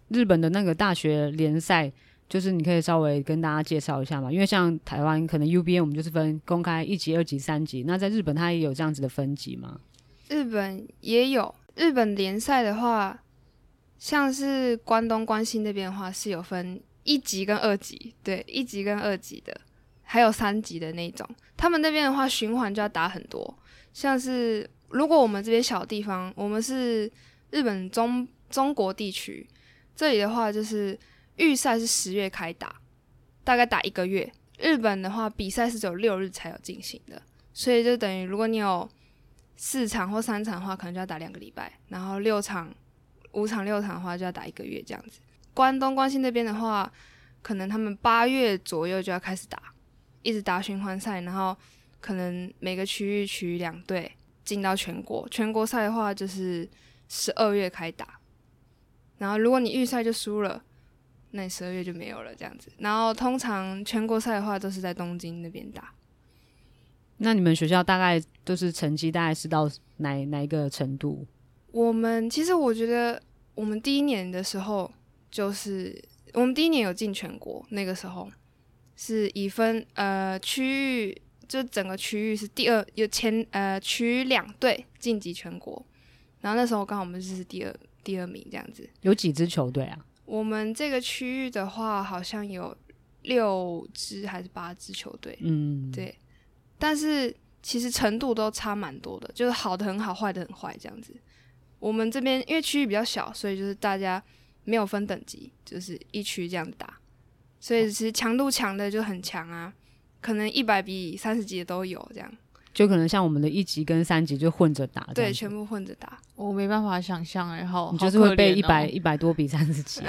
日本的那个大学联赛，就是你可以稍微跟大家介绍一下嘛？因为像台湾可能 UBA 我们就是分公开一级、二级、三级，那在日本它也有这样子的分级吗？日本也有，日本联赛的话。像是关东、关西那边的话，是有分一级跟二级，对，一级跟二级的，还有三级的那种。他们那边的话，循环就要打很多。像是如果我们这边小地方，我们是日本中中国地区，这里的话就是预赛是十月开打，大概打一个月。日本的话，比赛是只有六日才有进行的，所以就等于如果你有四场或三场的话，可能就要打两个礼拜，然后六场。五场六场的话就要打一个月这样子。关东关西那边的话，可能他们八月左右就要开始打，一直打循环赛，然后可能每个区域取两队进到全国。全国赛的话就是十二月开打，然后如果你预赛就输了，那你十二月就没有了这样子。然后通常全国赛的话都是在东京那边打。那你们学校大概都是成绩大概是到哪哪一个程度？我们其实我觉得，我们第一年的时候，就是我们第一年有进全国，那个时候是以分呃区域，就整个区域是第二，有前呃取两队晋级全国，然后那时候刚好我们就是第二第二名这样子。有几支球队啊？我们这个区域的话，好像有六支还是八支球队。嗯，对。但是其实程度都差蛮多的，就是好的很好，坏的很坏这样子。我们这边因为区域比较小，所以就是大家没有分等级，就是一区这样打。所以其实强度强的就很强啊，可能一百比三十级的都有这样。就可能像我们的一级跟三级就混着打，对，全部混着打，我没办法想象，然后你就是会被一百一百多比三十级，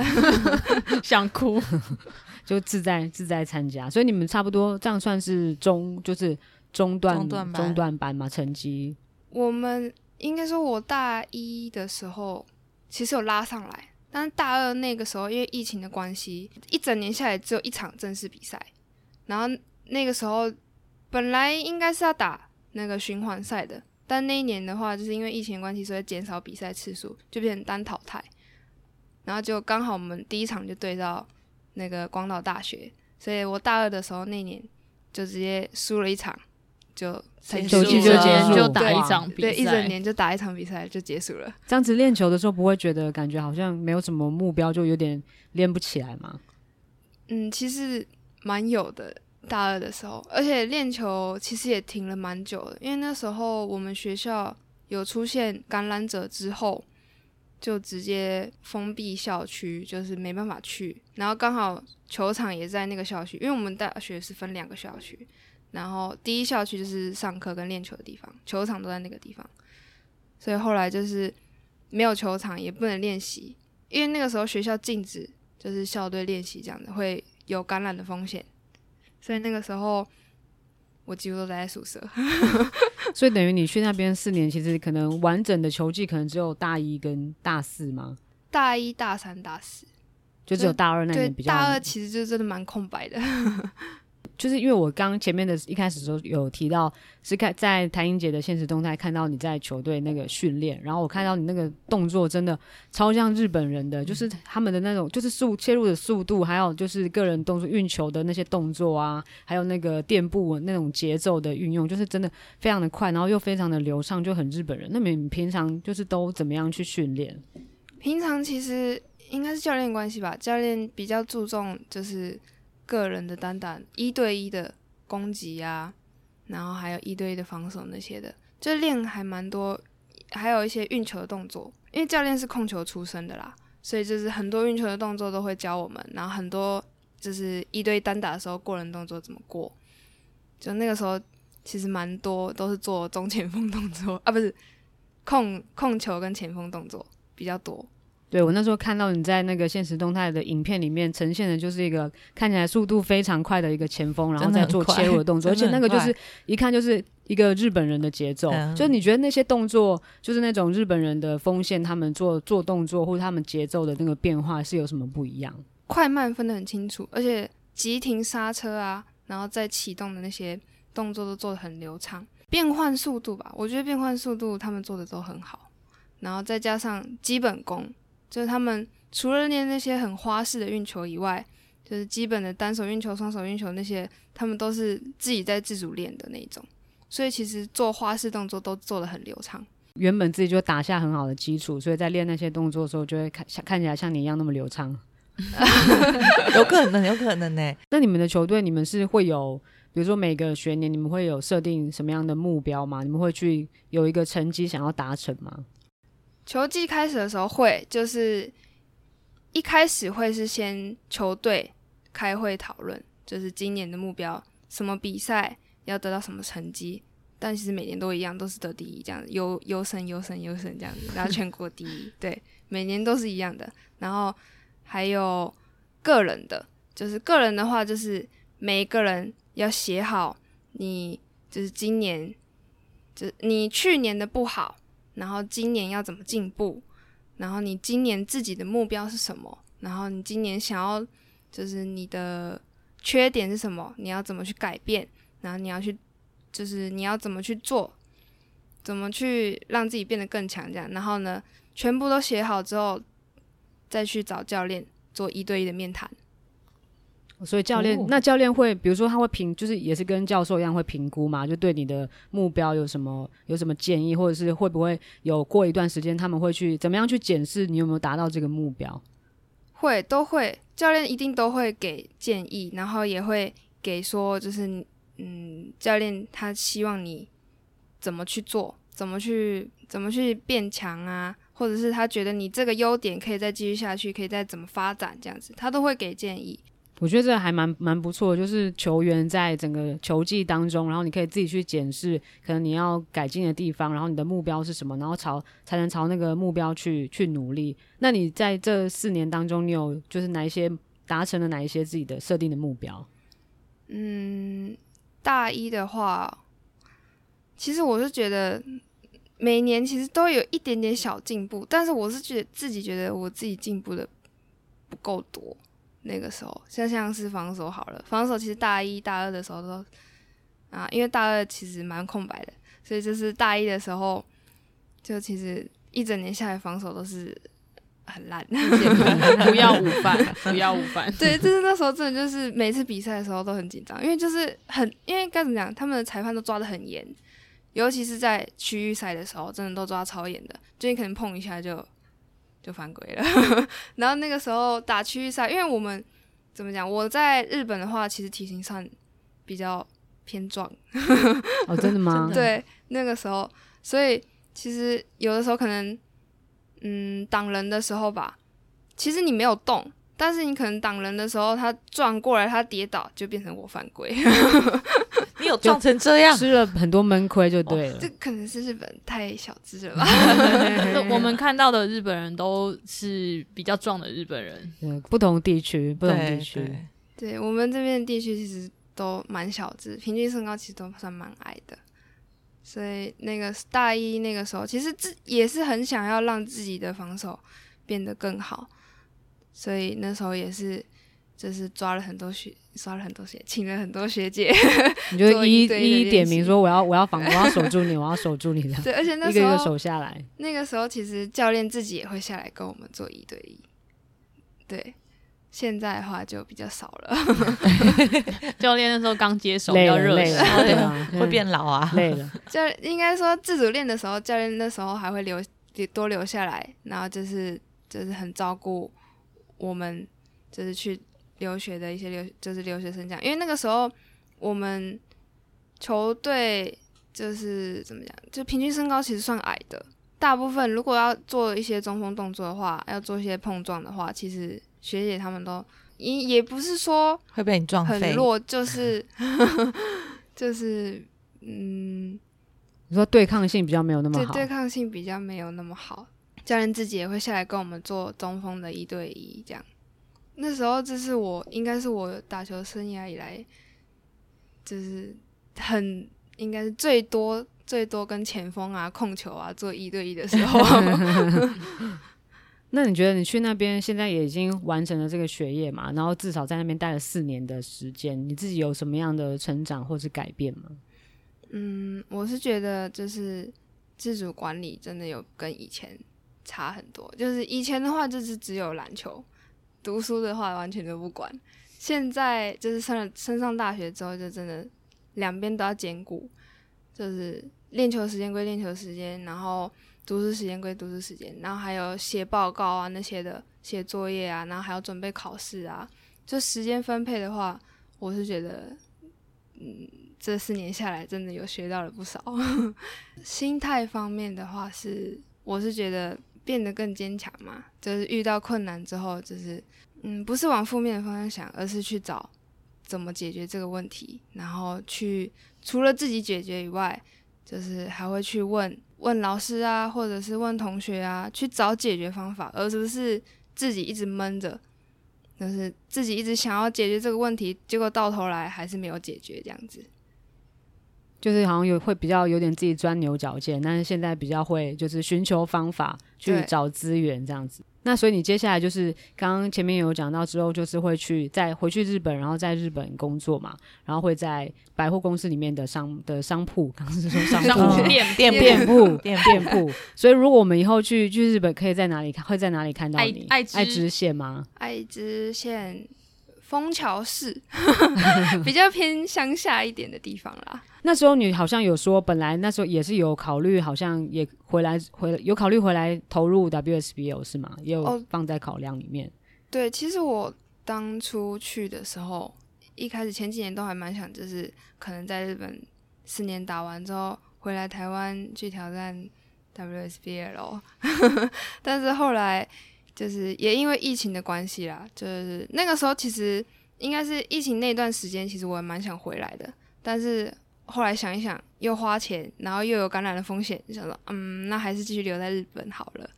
[laughs] 想哭，[laughs] 就自在自在参加。所以你们差不多这样算是中，就是中段中段班，中段班嘛？成绩？我们应该说，我大一的时候其实有拉上来，但是大二那个时候因为疫情的关系，一整年下来只有一场正式比赛，然后那个时候本来应该是要打。那个循环赛的，但那一年的话，就是因为疫情关系，所以减少比赛次数，就变成单淘汰。然后就刚好我们第一场就对到那个广岛大学，所以我大二的时候那年就直接输了一场，就就就结束，就打一场比赛，对，一整年就打一场比赛就结束了。这样子练球的时候不会觉得感觉好像没有什么目标，就有点练不起来吗？嗯，其实蛮有的。大二的时候，而且练球其实也停了蛮久的，因为那时候我们学校有出现感染者之后，就直接封闭校区，就是没办法去。然后刚好球场也在那个校区，因为我们大学是分两个校区，然后第一校区就是上课跟练球的地方，球场都在那个地方，所以后来就是没有球场，也不能练习，因为那个时候学校禁止就是校队练习这样的，会有感染的风险。所以那个时候，我几乎都待在宿舍。所以等于你去那边四年，其实可能完整的球技可能只有大一跟大四吗？大一、大三、大四，就只有大二那年比较。大二其实就真的蛮空白的。就是因为我刚前面的一开始的时候有提到，是看在谭英杰的现实动态看到你在球队那个训练，然后我看到你那个动作真的超像日本人的，就是他们的那种就是速切入的速度，还有就是个人动作运球的那些动作啊，还有那个垫步那种节奏的运用，就是真的非常的快，然后又非常的流畅，就很日本人。那么你平常就是都怎么样去训练？平常其实应该是教练关系吧，教练比较注重就是。个人的单打一对一的攻击啊，然后还有一对一的防守那些的，就练还蛮多，还有一些运球的动作。因为教练是控球出身的啦，所以就是很多运球的动作都会教我们。然后很多就是一对一单打的时候过人动作怎么过，就那个时候其实蛮多都是做中前锋动作啊，不是控控球跟前锋动作比较多。对，我那时候看到你在那个现实动态的影片里面呈现的，就是一个看起来速度非常快的一个前锋，然后在做切入的动 [laughs] 作，而且那个就是一看就是一个日本人的节奏。嗯、就你觉得那些动作，就是那种日本人的锋线，他们做做动作或者他们节奏的那个变化是有什么不一样？快慢分得很清楚，而且急停刹车啊，然后再启动的那些动作都做得很流畅。变换速度吧，我觉得变换速度他们做的都很好，然后再加上基本功。就是他们除了练那些很花式的运球以外，就是基本的单手运球、双手运球那些，他们都是自己在自主练的那种。所以其实做花式动作都做得很流畅。原本自己就打下很好的基础，所以在练那些动作的时候，就会看像看起来像你一样那么流畅。[laughs] 有可能，有可能呢。那你们的球队，你们是会有，比如说每个学年，你们会有设定什么样的目标吗？你们会去有一个成绩想要达成吗？球季开始的时候会，就是一开始会是先球队开会讨论，就是今年的目标，什么比赛要得到什么成绩。但其实每年都一样，都是得第一这样子，优优胜优胜优胜这样子，[laughs] 然后全国第一，对，每年都是一样的。然后还有个人的，就是个人的话，就是每一个人要写好你就是今年，就是你去年的不好。然后今年要怎么进步？然后你今年自己的目标是什么？然后你今年想要就是你的缺点是什么？你要怎么去改变？然后你要去就是你要怎么去做？怎么去让自己变得更强？这样，然后呢，全部都写好之后，再去找教练做一对一的面谈。所以教练，哦、那教练会，比如说他会评，就是也是跟教授一样会评估嘛，就对你的目标有什么有什么建议，或者是会不会有过一段时间他们会去怎么样去检视你有没有达到这个目标？会，都会，教练一定都会给建议，然后也会给说，就是嗯，教练他希望你怎么去做，怎么去怎么去变强啊，或者是他觉得你这个优点可以再继续下去，可以再怎么发展这样子，他都会给建议。我觉得这还蛮蛮不错的，就是球员在整个球季当中，然后你可以自己去检视，可能你要改进的地方，然后你的目标是什么，然后朝才能朝那个目标去去努力。那你在这四年当中，你有就是哪一些达成了哪一些自己的设定的目标？嗯，大一的话，其实我是觉得每年其实都有一点点小进步，但是我是觉得自己觉得我自己进步的不够多。那个时候，像像是防守好了，防守其实大一大二的时候都啊，因为大二其实蛮空白的，所以就是大一的时候，就其实一整年下来防守都是很烂，[laughs] 不要午饭，不要午饭。对，就是那时候真的就是每次比赛的时候都很紧张，因为就是很，因为该怎么讲，他们的裁判都抓的很严，尤其是在区域赛的时候，真的都抓超严的，就你可能碰一下就。就犯规了，[laughs] 然后那个时候打区域赛，因为我们怎么讲？我在日本的话，其实体型上比较偏壮。哦，真的吗？[laughs] 对，那个时候，所以其实有的时候可能，嗯，挡人的时候吧，其实你没有动。但是你可能挡人的时候，他转过来，他跌倒，就变成我犯规。[laughs] 你有撞成这样，吃了很多闷亏就对了。这可能是日本太小资了吧？[laughs] [laughs] 我们看到的日本人都是比较壮的日本人。[laughs] 对，不同地区，不同地区。对，我们这边地区其实都蛮小资，平均身高其实都算蛮矮的。所以那个大一那个时候，其实自也是很想要让自己的防守变得更好。所以那时候也是，就是抓了很多学，刷了很多学，请了很多学姐，你就 [laughs] 一一一点名说我要我要防我要守住你，我要守住你的。对，而且 [laughs] 那时候一个一个守下来。那个时候其实教练自己也会下来跟我们做一对一。对，现在的话就比较少了。[laughs] 教练那时候刚接手，比较热累了，对啊，会变老啊，累了。教应该说自主练的时候，教练那时候还会留多留下来，然后就是就是很照顾。我们就是去留学的一些留，就是留学生这样，因为那个时候我们球队就是怎么讲，就平均身高其实算矮的。大部分如果要做一些中锋动作的话，要做一些碰撞的话，其实学姐他们都也也不是说会被你撞很弱，就是 [laughs] 就是嗯，你说对抗性比较没有那么好，对，对抗性比较没有那么好。教练自己也会下来跟我们做中锋的一对一，这样。那时候这是我应该是我打球生涯以来，就是很应该是最多最多跟前锋啊控球啊做一对一的时候。[laughs] [laughs] 那你觉得你去那边现在也已经完成了这个学业嘛？然后至少在那边待了四年的时间，你自己有什么样的成长或是改变吗？嗯，我是觉得就是自主管理真的有跟以前。差很多，就是以前的话就是只有篮球，读书的话完全都不管。现在就是上了升上大学之后，就真的两边都要兼顾，就是练球时间归练球时间，然后读书时间归读书时间，然后还有写报告啊那些的，写作业啊，然后还要准备考试啊。就时间分配的话，我是觉得，嗯，这四年下来真的有学到了不少。[laughs] 心态方面的话是，我是觉得。变得更坚强嘛，就是遇到困难之后，就是嗯，不是往负面的方向想，而是去找怎么解决这个问题，然后去除了自己解决以外，就是还会去问问老师啊，或者是问同学啊，去找解决方法，而不是自己一直闷着，就是自己一直想要解决这个问题，结果到头来还是没有解决这样子。就是好像有会比较有点自己钻牛角尖，但是现在比较会就是寻求方法去找资源这样子。那所以你接下来就是刚刚前面有讲到之后，就是会去再回去日本，然后在日本工作嘛，然后会在百货公司里面的商的商铺，刚刚是说商铺店店店铺店店铺。所以如果我们以后去去日本，可以在哪里看？会在哪里看到你？爱知县吗？爱知县枫桥市，[laughs] 比较偏乡下一点的地方啦。那时候你好像有说，本来那时候也是有考虑，好像也回来回有考虑回来投入 WSBL 是吗？也有放在考量里面。哦、对，其实我当初去的时候，一开始前几年都还蛮想，就是可能在日本四年打完之后，回来台湾去挑战 WSBL，[laughs] 但是后来就是也因为疫情的关系啦，就是那个时候其实应该是疫情那段时间，其实我也蛮想回来的，但是。后来想一想，又花钱，然后又有感染的风险，就想说，嗯，那还是继续留在日本好了。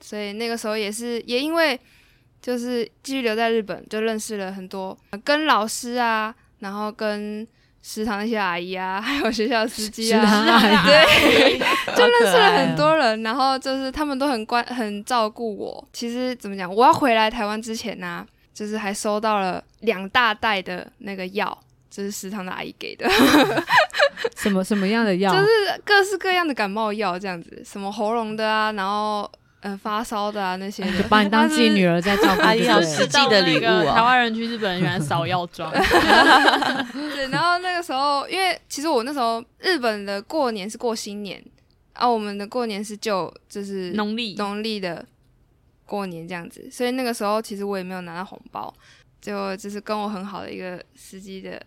所以那个时候也是，也因为就是继续留在日本，就认识了很多跟老师啊，然后跟食堂那些阿姨啊，[laughs] 还有学校司机啊，对，[laughs] 就认识了很多人。然后就是他们都很关，很照顾我。其实怎么讲，我要回来台湾之前呢、啊，就是还收到了两大袋的那个药。就是食堂的阿姨给的，[laughs] 什么什么样的药？就是各式各样的感冒药，这样子，什么喉咙的啊，然后呃发烧的啊那些，就把你当自己女儿在照顾。阿姨要实际的礼物啊！台湾人去日本人原来扫药妆。[laughs] 对，然后那个时候，因为其实我那时候日本的过年是过新年，啊，我们的过年是就就是农历农历的过年这样子，所以那个时候其实我也没有拿到红包。就就是跟我很好的一个司机的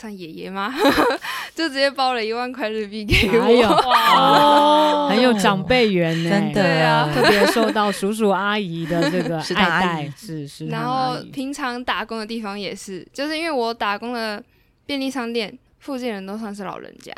算爷爷吗？[laughs] 就直接包了一万块日币给我，哎哇，很有长辈缘 [laughs] 呢，真的。对啊，[laughs] 特别受到叔叔阿姨的这个爱戴，是是。然后平常打工的地方也是，就是因为我打工的便利商店附近人都算是老人家，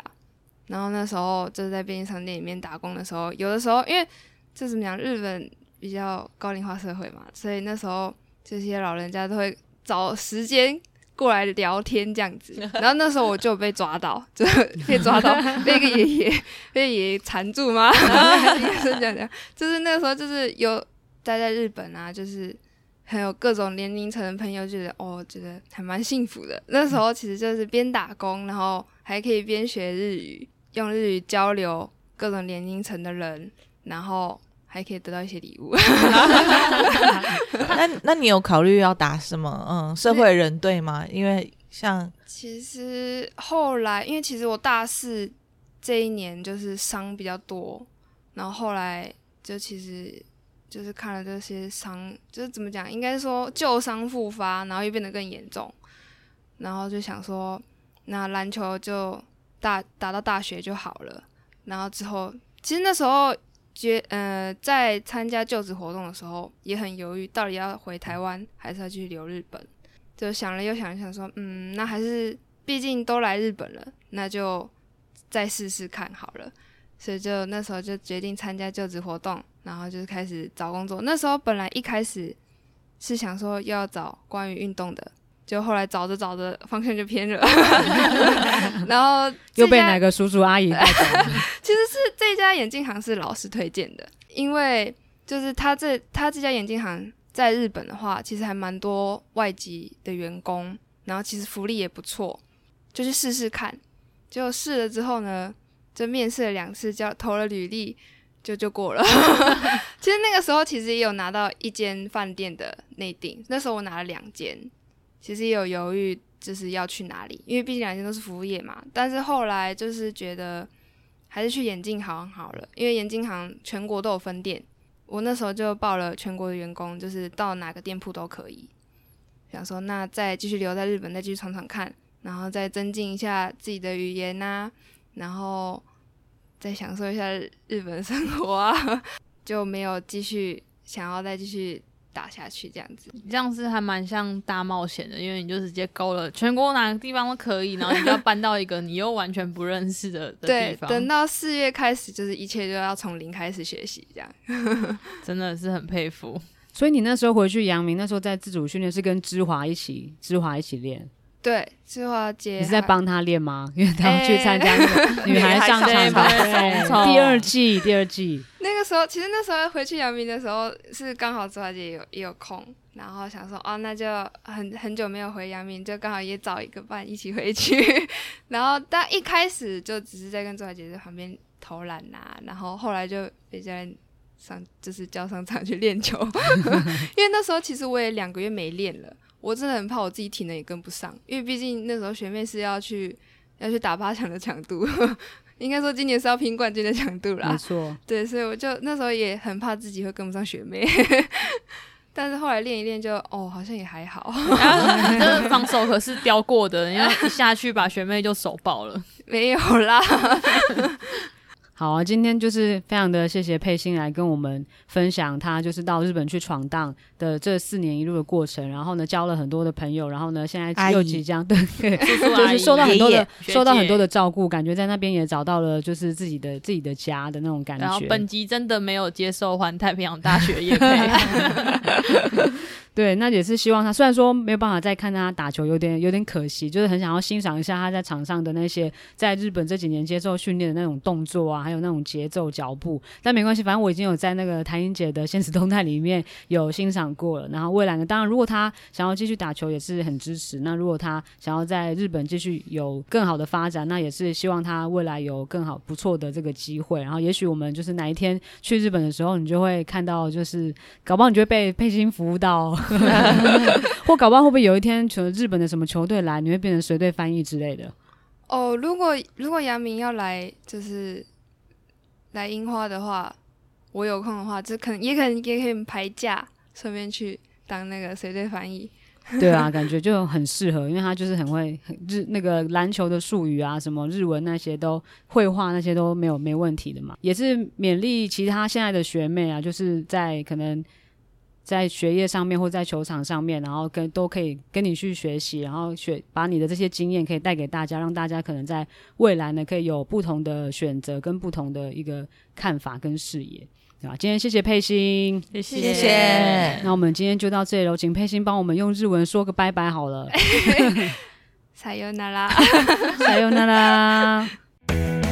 然后那时候就是在便利商店里面打工的时候，有的时候因为这怎么讲，日本比较高龄化社会嘛，所以那时候。这些老人家都会找时间过来聊天这样子，[laughs] 然后那时候我就被抓到，[laughs] 就被抓到 [laughs] 被一个爷爷被爷爷缠住吗？是这样讲，就是那个时候就是有待在日本啊，就是还有各种年龄层的朋友，觉得哦，觉得还蛮幸福的。那时候其实就是边打工，然后还可以边学日语，用日语交流各种年龄层的人，然后。还可以得到一些礼物 [laughs] 那那你有考虑要打什么？嗯，社会人队吗？因为像其实后来，因为其实我大四这一年就是伤比较多，然后后来就其实就是看了这些伤，就是怎么讲，应该说旧伤复发，然后又变得更严重，然后就想说，那篮球就大打到大学就好了。然后之后，其实那时候。觉呃，在参加就职活动的时候，也很犹豫，到底要回台湾还是要继续留日本。就想了又想想，说，嗯，那还是毕竟都来日本了，那就再试试看好了。所以就那时候就决定参加就职活动，然后就是开始找工作。那时候本来一开始是想说要找关于运动的。就后来找着找着方向就偏了，[laughs] 然后又被哪个叔叔阿姨带走了？[laughs] 其实是这家眼镜行是老师推荐的，因为就是他这他这家眼镜行在日本的话，其实还蛮多外籍的员工，然后其实福利也不错，就去试试看。就试了之后呢，就面试了两次，交投了履历，就就过了。其实那个时候其实也有拿到一间饭店的内定，那时候我拿了两间。其实也有犹豫，就是要去哪里，因为毕竟两间都是服务业嘛。但是后来就是觉得还是去眼镜行好了，因为眼镜行全国都有分店。我那时候就报了全国的员工，就是到哪个店铺都可以。想说那再继续留在日本，再继续闯闯看，然后再增进一下自己的语言呐，然后再享受一下日本生活啊，[laughs] 就没有继续想要再继续。打下去这样子，这样子还蛮像大冒险的，因为你就直接勾了全国哪个地方都可以，然后你要搬到一个你又完全不认识的 [laughs] 的地方。对，等到四月开始，就是一切就要从零开始学习，这 [laughs] 样 [laughs] 真的是很佩服。所以你那时候回去阳明，那时候在自主训练是跟芝华一起，芝华一起练。对，芝华姐，你是在帮他练吗？[laughs] 因为他要去参加那个女孩上场 [laughs] 的第二季，第二季。那个时候，其实那时候回去阳明的时候，是刚好芝华姐也有也有空，然后想说，哦，那就很很久没有回阳明，就刚好也找一个伴一起回去。[laughs] 然后，但一开始就只是在跟芝华姐在旁边偷懒呐，然后后来就被教练上，就是叫上场去练球。因为那时候其实我也两个月没练了。我真的很怕我自己体能也跟不上，因为毕竟那时候学妹是要去要去打八强的强度，[laughs] 应该说今年是要拼冠军的强度啦。没错，对，所以我就那时候也很怕自己会跟不上学妹。[laughs] 但是后来练一练就哦，好像也还好。[laughs] 这个防守可是雕过的，因为一下去把学妹就手爆了。没有啦。好啊，今天就是非常的谢谢佩欣来跟我们分享，她就是到日本去闯荡的这四年一路的过程，然后呢交了很多的朋友，然后呢现在又即将对，[laughs] 就是受到很多的受到很多的照顾，感觉在那边也找到了就是自己的自己的家的那种感觉。然后本集真的没有接受环太平洋大学业配。[laughs] 对，那也是希望他。虽然说没有办法再看他打球，有点有点可惜，就是很想要欣赏一下他在场上的那些在日本这几年接受训练的那种动作啊，还有那种节奏脚步。但没关系，反正我已经有在那个谭英姐的现实动态里面有欣赏过了。然后未来呢，当然如果他想要继续打球，也是很支持。那如果他想要在日本继续有更好的发展，那也是希望他未来有更好不错的这个机会。然后也许我们就是哪一天去日本的时候，你就会看到，就是搞不好你就会被佩欣服务到。[laughs] 或搞不好会不会有一天，从日本的什么球队来，你会变成随队翻译之类的？哦，如果如果杨明要来，就是来樱花的话，我有空的话，就可能也可能也可以排假，顺便去当那个随队翻译。对啊，感觉就很适合，因为他就是很会很日那个篮球的术语啊，什么日文那些都绘画那些都没有没问题的嘛。也是勉励其他现在的学妹啊，就是在可能。在学业上面或在球场上面，然后跟都可以跟你去学习，然后学把你的这些经验可以带给大家，让大家可能在未来呢可以有不同的选择跟不同的一个看法跟视野，对吧？今天谢谢佩欣，谢谢。谢谢。那我们今天就到这里了，请佩欣帮我们用日文说个拜拜好了。さよなら。さよなら。 [laughs]